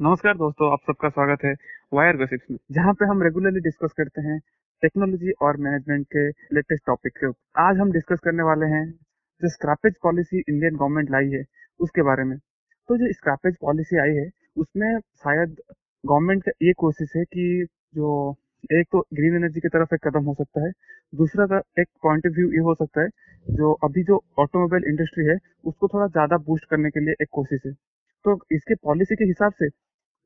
नमस्कार दोस्तों, आप सबका स्वागत है वायर गॉसिप्स में, जहाँ पे हम रेगुलरली डिस्कस करते हैं टेक्नोलॉजी और मैनेजमेंट के लेटेस्ट टॉपिक के ऊपर। आज हम डिस्कस करने वाले हैं जो स्क्रैपेज पॉलिसी इंडियन गवर्नमेंट लाई है, उसके बारे में। तो जो स्क्रैपेज पॉलिसी आई है, उसमें शायद गवर्नमेंट का ये कोशिश है कि जो एक तो ग्रीन एनर्जी की तरफ़ एक कदम हो सकता है, दूसरा का एक पॉइंट ऑफ़ व्यू ये हो सकता है जो अभी जो ऑटोमोबाइल इंडस्ट्री है, उसको थोड़ा ज़्यादा बूस्ट करने के लिए एक कोशिश है। तो इसके पॉलिसी के हिसाब से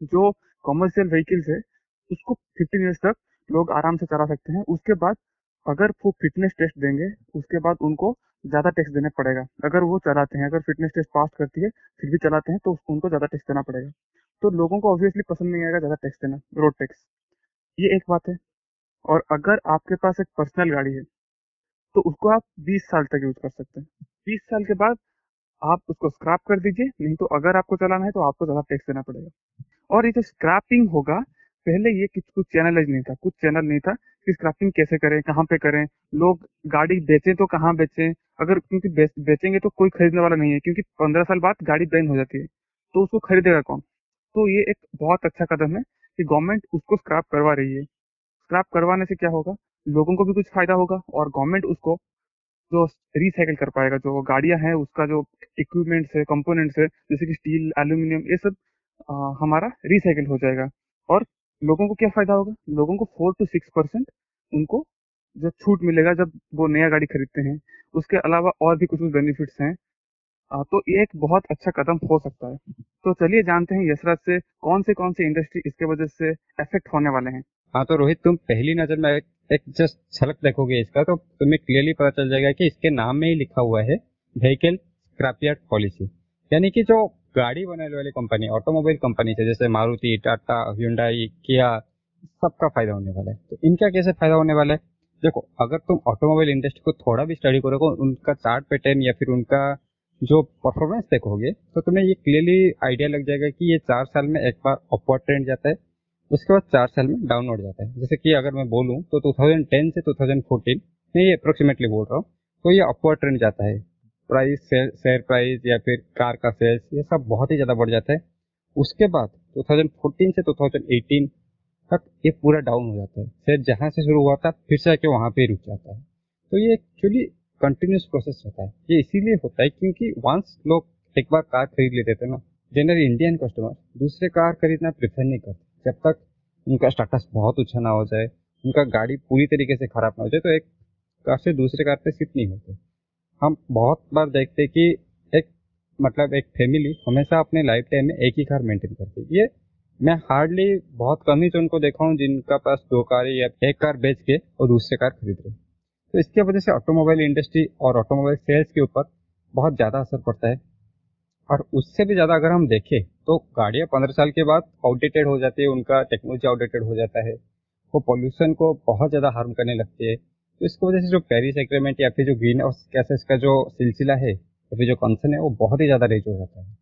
जो कॉमर्शियल व्हीकल्स है, उसको 15 इयर्स तक लोग आराम से चला सकते हैं। उसके बाद अगर वो फिटनेस टेस्ट देंगे, उसके बाद उनको ज़्यादा टैक्स देना पड़ेगा। अगर वो चलाते हैं, अगर फिटनेस टेस्ट पास करती है, फिर भी चलाते हैं तो उनको ज़्यादा टैक्स देना पड़ेगा। तो लोगों को ऑब्वियसली पसंद नहीं आएगा ज़्यादा टैक्स देना रोड टैक्स ये एक बात है। और अगर आपके पास एक पर्सनल गाड़ी है तो उसको आप 20 साल तक यूज़ कर सकते हैं। 20 साल के बाद आप उसको स्क्रैप कर दीजिए, नहीं तो अगर आपको चलाना है तो आपको ज़्यादा टैक्स देना पड़ेगा। और ये जो स्क्रैपिंग होगा। पहले ये कुछ कुछ चैनल नहीं था, कुछ चैनल नहीं था कि स्क्रैपिंग कैसे करें, कहाँ पे करें। लोग गाड़ी बेचें तो कहाँ बेचें? अगर क्योंकि बेचेंगे तो कोई खरीदने वाला नहीं है, क्योंकि पंद्रह साल बाद गाड़ी बैन हो जाती है। तो उसको खरीदेगा कौन? तो ये एक बहुत अच्छा कदम है कि गवर्नमेंट उसको स्क्रैप करवा रही है। स्क्रैप करवाने से क्या होगा? लोगों को भी कुछ फ़ायदा होगा और गवर्नमेंट उसको जो रिसाइकिल कर पाएगा, जो गाड़ियाँ हैं, उसका जो इक्विपमेंट्स है कंपोनेंट्स है, जैसे कि स्टील एल्यूमिनियम ये सब हमारा रिसाइकिल हो जाएगा। और लोगों को क्या फ़ायदा होगा? लोगों को फोर टू सिक्स परसेंट उनको जो छूट मिलेगा जब वो नया गाड़ी खरीदते हैं उसके अलावा और भी कुछ कुछ बेनिफिट्स हैं। तो ये एक बहुत अच्छा कदम हो सकता है। तो चलिए जानते हैं यशराज से कौन से कौन से इंडस्ट्री इसके वजह से इफ़ेक्ट होने वाले हैं। हाँ तो रोहित तुम पहली नज़र में एक, एक जस्ट झलक देखोगे इसका तो तुम्हें क्लियरली पता चल जाएगा कि इसके नाम में ही लिखा हुआ है व्हीकल स्क्रैपयार्ड पॉलिसी यानी कि जो गाड़ी बनाने वाली कंपनी ऑटोमोबाइल कंपनी है जैसे मारुति, टाटा, hyundai किया सबका फ़ायदा होने वाला है। तो इनका कैसे फ़ायदा होने वाला है? देखो, अगर तुम ऑटोमोबाइल इंडस्ट्री को थोड़ा भी स्टडी करोगे, उनका चार्ट पैटर्न या फिर उनका जो परफॉर्मेंस देखोगे तो तुम्हें ये क्लियरली आइडिया लग जाएगा कि ये चार साल में एक बार अपवर्ड ट्रेंड जाता है, उसके बाद चार साल में डाउनवर्ड जाता है। जैसे कि अगर मैं बोलूँ तो 2010 से 2014 मैं ये अप्रोक्सीमेटली बोल रहा हूँ तो ये अपवर्ड ट्रेंड जाता है। प्राइस शेयर प्राइस या फिर कार का सेल्स ये सब बहुत ही ज़्यादा बढ़ जाता है। उसके बाद 2014 से 2018 तक ये पूरा डाउन हो जाता है। शेयर जहाँ से शुरू हुआ था, फिर से आके वहाँ पे रुक जाता है। तो ये एक्चुअली कंटिन्यूस प्रोसेस होता है। ये इसीलिए होता है क्योंकि वंस लोग एक बार कार खरीद लेते थे ना जनरली इंडियन कस्टमर दूसरे कार खरीदना प्रेफर नहीं करते। जब तक उनका स्टेटस बहुत अच्छा ना हो जाए, उनका गाड़ी पूरी तरीके से खराब ना हो जाए तो एक कार से दूसरे कार पे शिफ्ट नहीं होते। हम बहुत बार देखते कि एक मतलब एक फैमिली हमेशा अपने लाइफ टाइम में एक ही कार मेंटेन करती है। ये मैं हार्डली बहुत कम ही उनको देखा हूँ जिनका पास दो कार या एक कार बेच के और दूसरे कार खरीद रहे तो इसके वजह से ऑटोमोबाइल इंडस्ट्री और ऑटोमोबाइल सेल्स के ऊपर बहुत ज़्यादा असर पड़ता है। और उससे भी ज़्यादा अगर हम देखें तो गाड़ियाँ पंद्रह साल के बाद आउटडेटेड हो जाती है, उनका टेक्नोलॉजी आउटडेटेड हो जाता है, वो पॉल्यूशन को बहुत ज़्यादा हार्म करने लगती है। तो इसकी वजह से जो पेरिस एग्रीमेंट या फिर जो ग्रीन हाउस गैसेस का जो सिलसिला है, या फिर जो कंसर्न है, वो बहुत ही ज़्यादा रेज हो जाता है।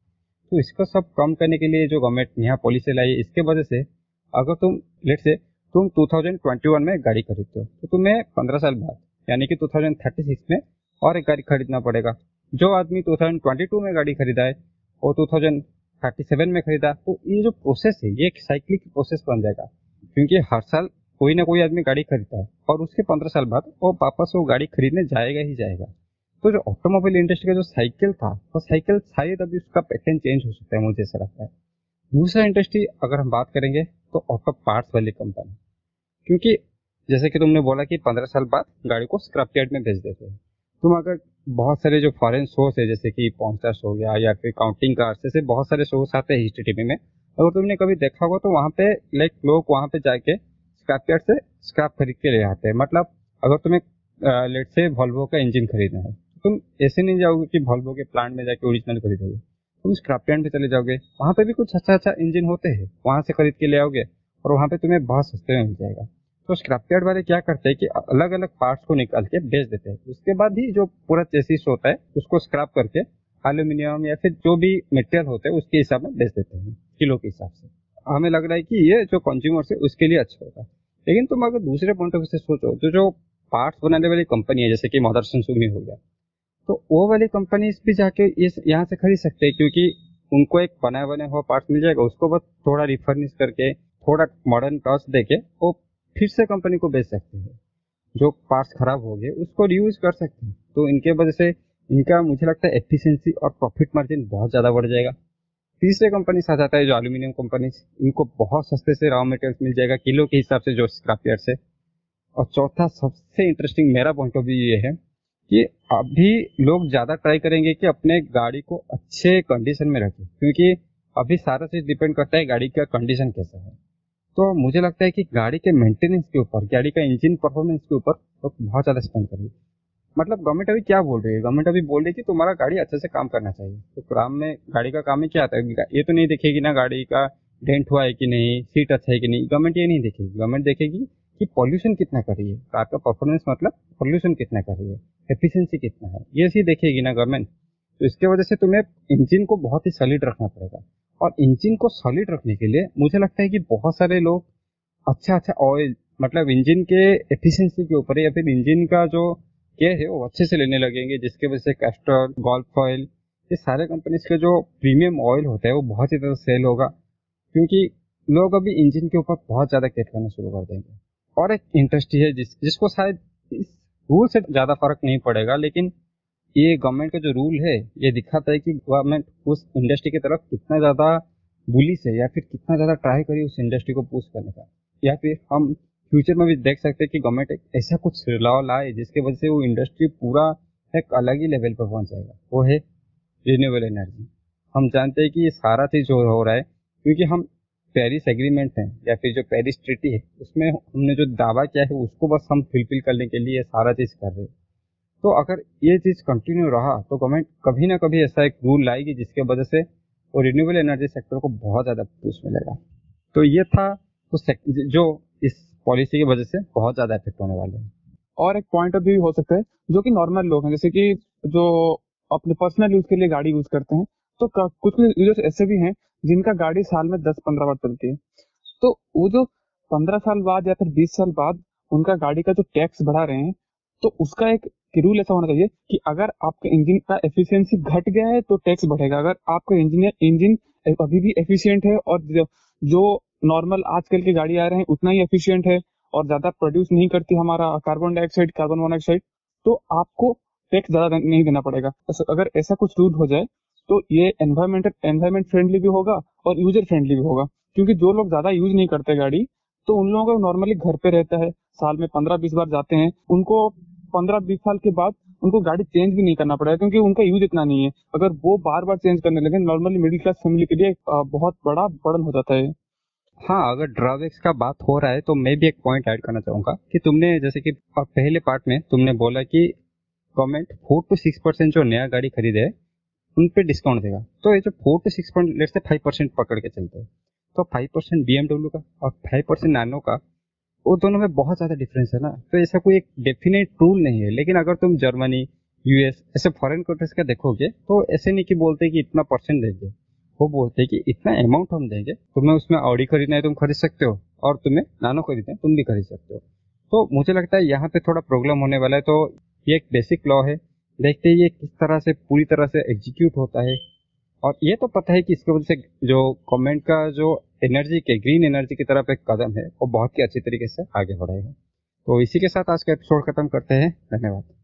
तो इसको सब कम करने के लिए जो गवर्नमेंट यहाँ पॉलिसी लाई है, इसके वजह से अगर तुम लेट से तुम 2021 में गाड़ी खरीदते हो तो तुम्हें 15 साल बाद, यानी कि 2036 में और एक गाड़ी खरीदना पड़ेगा। जो आदमी 2022 में गाड़ी खरीदा है और 2037 में खरीदा तो ये जो प्रोसेस है, ये एक साइक्लिक प्रोसेस बन जाएगा। क्योंकि हर साल कोई ना कोई आदमी गाड़ी खरीदता है और उसके पंद्रह साल बाद वो वापस वो गाड़ी खरीदने जाएगा ही जाएगा। तो जो ऑटोमोबाइल इंडस्ट्री का जो साइकिल था, वो साइकिल शायद अभी उसका पैटर्न चेंज हो सकता है, मुझे ऐसा लगता है। दूसरा इंडस्ट्री अगर हम बात करेंगे तो ऑटो पार्ट्स वाली कंपनी क्योंकि जैसे कि तुमने बोला कि पंद्रह साल बाद गाड़ी को स्क्रैप यार्ड में भेज देते हैं। तुम अगर बहुत सारे जो फॉरेन शोज़ है, जैसे कि पॉन्स्टार्स हो गया या फिर काउंटिंग कार्स जैसे बहुत सारे शोज़ आते हैं हिस्ट्री टीवी में। अगर तुमने कभी देखा होगा तो वहाँ पे लाइक लोग वहाँ पे जाके स्क्रैप यार्ड से स्क्रैप खरीद के ले आते हैं। मतलब अगर तुम्हें लेट से वॉल्वो का इंजन खरीदना है, तुम ऐसे नहीं जाओगे कि वॉल्वो के प्लांट में जाके ओरिजिनल खरीदोगे। तुम स्क्रैप यार्ड पे चले जाओगे, वहाँ पे भी कुछ अच्छा अच्छा इंजन होते हैं, वहाँ से खरीद के ले आओगे और वहाँ पे तुम्हें बहुत सस्ते में मिल जाएगा। तो स्क्रैप यार्ड वाले क्या करते हैं कि अलग अलग पार्ट्स को निकाल के बेच देते हैं। उसके बाद ही जो पूरा चेसिस होता है, उसको स्क्रैप करके एल्यूमिनियम या फिर जो भी मटेरियल होते हैं, उसके हिसाब में बेच देते हैं, किलो के हिसाब से। हमें लग रहा है कि ये जो कंज्यूमर्स है, उसके लिए अच्छा होगा। लेकिन तुम अगर दूसरे पॉइंट ऑफ़ से सोचो तो जो पार्ट्स बनाने वाली कंपनी है, जैसे कि मदरसन सुमी हो गया तो वो वाली कंपनी भी जाके इस, यहाँ से खरीद सकते हैं, क्योंकि उनको एक बनाया बनाया हुआ पार्ट मिल जाएगा, उसको बस थोड़ा रिफर्निश करके, थोड़ा मॉडर्न टच देके, वो फिर से कंपनी को बेच सकते हैं। जो पार्ट्स खराब हो गए, उसको रियूज कर सकते हैं। तो इनके वजह से इनका मुझे लगता है एफिशिएंसी और प्रॉफिट मार्जिन बहुत ज़्यादा बढ़ जाएगा। तीसरे कंपनी आ जाता है जो एल्यूमिनियम कंपनी इनको बहुत सस्ते से रॉ मटेरियल्स मिल जाएगा किलो के हिसाब से जो स्क्रैप यार्ड से और चौथा सबसे इंटरेस्टिंग मेरा पॉइंट ऑफ़ व्यू ये है कि अभी लोग ज़्यादा ट्राई करेंगे कि अपने गाड़ी को अच्छे कंडीशन में रखें, क्योंकि अभी सारा चीज़ डिपेंड करता है गाड़ी का कंडीशन कैसा है। तो मुझे लगता है कि गाड़ी के मेंटेनेंस के ऊपर, गाड़ी का इंजन परफॉर्मेंस के ऊपर लोग बहुत ज़्यादा स्पेंड करेंगे। मतलब गवर्नमेंट अभी क्या बोल रही है? गवर्नमेंट अभी बोल रही है कि तुम्हारा गाड़ी अच्छे से काम करना चाहिए। तो काम में गाड़ी का काम में क्या आता है? ये तो नहीं देखेगी ना गाड़ी का डेंट हुआ है कि नहीं सीट अच्छा है कि नहीं। गवर्नमेंट ये नहीं देखेगी। गवर्नमेंट देखेगी कि पॉल्यूशन कितना कर रही है। कार का परफॉर्मेंस मतलब पॉल्यूशन कितना कर रही है। एफिशिएंसी कितना है। ये चीज़ देखेगी ना गवर्नमेंट तो इसके वजह से तुम्हें इंजन को बहुत ही सॉलिड रखना पड़ेगा। और इंजन को सॉलिड रखने के लिए मुझे लगता है कि बहुत सारे लोग अच्छा अच्छा ऑयल मतलब इंजन के एफिशिएंसी के ऊपर या फिर इंजन का जो केयर है, वो अच्छे से लेने लगेंगे, जिसके वजह से कैस्ट्रॉल गोल्फ ऑयल ये सारे कंपनीज़ के जो प्रीमियम ऑयल होता है, वो बहुत ही ज़्यादा सेल होगा। क्योंकि लोग अभी इंजन के ऊपर बहुत ज़्यादा केयर करना शुरू कर देंगे। और एक इंडस्ट्री है जिस, जिसको शायद इस रूल से ज़्यादा फ़र्क नहीं पड़ेगा, लेकिन ये गवर्नमेंट का जो रूल है, ये दिखाता है कि गवर्नमेंट उस इंडस्ट्री की तरफ़ कितना ज़्यादा बुलिस है, या फिर कितना ज़्यादा ट्राई करी उस इंडस्ट्री को पूछ करने का। या फिर हम फ्यूचर में भी देख सकते हैं कि गवर्नमेंट एक ऐसा कुछ लॉ लाए, जिसके वजह से वो इंडस्ट्री पूरा एक अलग ही लेवल पर पहुँच जाएगा। वो है रिन्यूएबल एनर्जी हम जानते हैं कि ये सारा चीज़ जो हो रहा है, क्योंकि हम पेरिस एग्रीमेंट है, या फिर जो पेरिस ट्रिटी है, उसमें हमने जो दावा किया है, उसको बस हम फुलफिल करने के लिए सारा चीज़ कर रहे हैं। तो अगर ये चीज़ कंटिन्यू रहा तो गवर्नमेंट कभी ना कभी ऐसा एक रूल लाएगी, जिसके वजह से वो रिन्यूएबल एनर्जी सेक्टर को बहुत ज़्यादा पुश मिलेगा। तो ये था उस जो इस पॉलिसी की वजह से बहुत ज़्यादा इफ़ेक्ट होने वाले हैं। और एक पॉइंट ऑफ़ व्यू हो सकता है, जो कि नॉर्मल लोग हैं, जैसे कि जो अपने पर्सनल यूज़ के लिए गाड़ी यूज़ करते हैं तो कुछ यूज़र्स ऐसे भी हैं, जिनका गाड़ी साल में दस पंद्रह बार चलती है। तो वो जो पंद्रह साल बाद या फिर बीस साल बाद उनका गाड़ी का जो टैक्स बढ़ा रहे हैं तो उसका एक रूल ऐसा होना चाहिए कि अगर आपका इंजन का एफिशिएंसी घट गया है तो टैक्स बढ़ेगा। अगर आपका इंजीनियर इंजन अभी भी एफिशिएंट है और जो नॉर्मल आजकल की गाड़ी आ रहे हैं, उतना ही एफिशिएंट है और ज़्यादा प्रोड्यूस नहीं करती हमारा कार्बन डाइऑक्साइड कार्बन मोनोऑक्साइड तो आपको टैक्स ज़्यादा नहीं देना पड़ेगा। अगर ऐसा कुछ रूल हो जाए तो ये एनवायरमेंटल एनवायरमेंट फ्रेंडली भी होगा और यूज़र फ्रेंडली भी होगा। क्योंकि जो लोग ज़्यादा यूज़ नहीं करते गाड़ी तो उन लोगों का नॉर्मली घर पे रहता है, साल में पंद्रह बीस बार जाते हैं, उनको पंद्रह बीस साल के बाद उनको गाड़ी चेंज भी नहीं करना पड़ेगा, क्योंकि उनका यूज़ इतना नहीं है। अगर वो बार बार चेंज करने लगे नॉर्मली मिडिल क्लास फैमिली के लिए बहुत बड़ा बर्डन हो जाता है। हाँ अगर ड्रॉबैक्स का बात हो रहा है तो मैं भी एक पॉइंट ऐड करना चाहूँगा कि तुमने, जैसे कि पहले पार्ट में तुमने बोला कि government four two six percent जो नया गाड़ी खरीदे है, उन पर डिस्काउंट देगा। तो ये जो four two six percent late से फाइव परसेंट पकड़ के चलते हैं तो फाइव परसेंट बीएमडब्ल्यू का और फाइव परसेंट नानो का, वो दोनों में बहुत ज़्यादा डिफरेंस है ना। तो ऐसा कोई एक डेफिनेट रूल नहीं है, लेकिन अगर तुम जर्मनी यूएस ऐसे फॉरेन कंट्रीज़ का देखोगे तो ऐसे नहीं कि बोलते कि इतना परसेंट देंगे। वो बोलते हैं कि इतना अमाउंट हम देंगे तुम्हें उसमें ऑडी खरीदना है, तुम खरीद सकते हो, और तुम्हें नानो खरीदना है, तुम भी खरीद सकते हो। तो मुझे लगता है यहाँ पे थोड़ा प्रॉब्लम होने वाला है तो ये एक बेसिक लॉ है। देखते हैं ये किस तरह से, पूरी तरह से एग्जीक्यूट होता है। और ये तो पता है कि इसके वजह से जो गवर्नमेंट का जो एनर्जी के ग्रीन एनर्जी की तरफ़ एक कदम है, वो बहुत ही अच्छी तरीके से आगे बढ़ेगा। तो इसी के साथ आज का एपिसोड खत्म करते हैं। धन्यवाद।